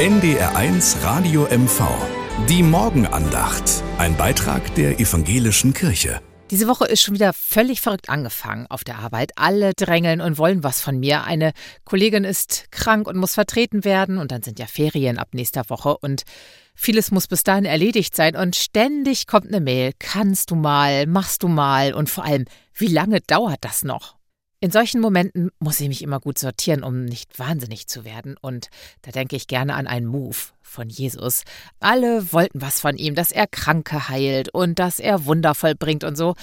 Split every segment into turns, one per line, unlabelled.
NDR1 Radio MV. Die Morgenandacht. Ein Beitrag der evangelischen Kirche.
Diese Woche ist schon wieder völlig verrückt angefangen auf der Arbeit. Alle drängeln und wollen was von mir. Eine Kollegin ist krank und muss vertreten werden und dann sind ja Ferien ab nächster Woche und vieles muss bis dahin erledigt sein und ständig kommt eine Mail. Kannst du mal, machst du mal und vor allem, wie lange dauert das noch? In solchen Momenten muss ich mich immer gut sortieren, um nicht wahnsinnig zu werden. Und da denke ich gerne an einen Move von Jesus. Alle wollten was von ihm, dass er Kranke heilt und dass er Wunder vollbringt und so.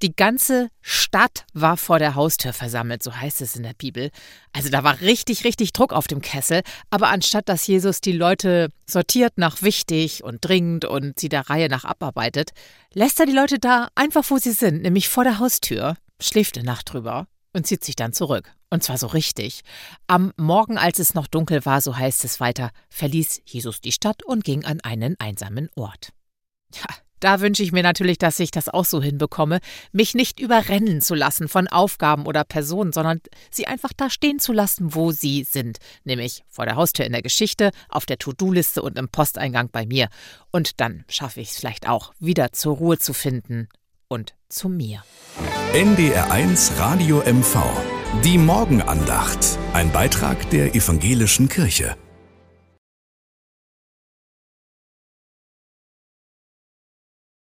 Die ganze Stadt war vor der Haustür versammelt, so heißt es in der Bibel. Also da war richtig, richtig Druck auf dem Kessel. Aber anstatt dass Jesus die Leute sortiert nach wichtig und dringend und sie der Reihe nach abarbeitet, lässt er die Leute da einfach, wo sie sind, nämlich vor der Haustür, schläft eine Nacht drüber und zieht sich dann zurück. Und zwar so richtig. Am Morgen, als es noch dunkel war, so heißt es weiter, verließ Jesus die Stadt und ging an einen einsamen Ort. Ja, da wünsche ich mir natürlich, dass ich das auch so hinbekomme, mich nicht überrennen zu lassen von Aufgaben oder Personen, sondern sie einfach da stehen zu lassen, wo sie sind, nämlich vor der Haustür in der Geschichte, auf der To-Do-Liste und im Posteingang bei mir. Und dann schaffe ich es vielleicht auch, wieder zur Ruhe zu finden und zu mir.
NDR1 Radio MV. Die Morgenandacht. Ein Beitrag der evangelischen Kirche.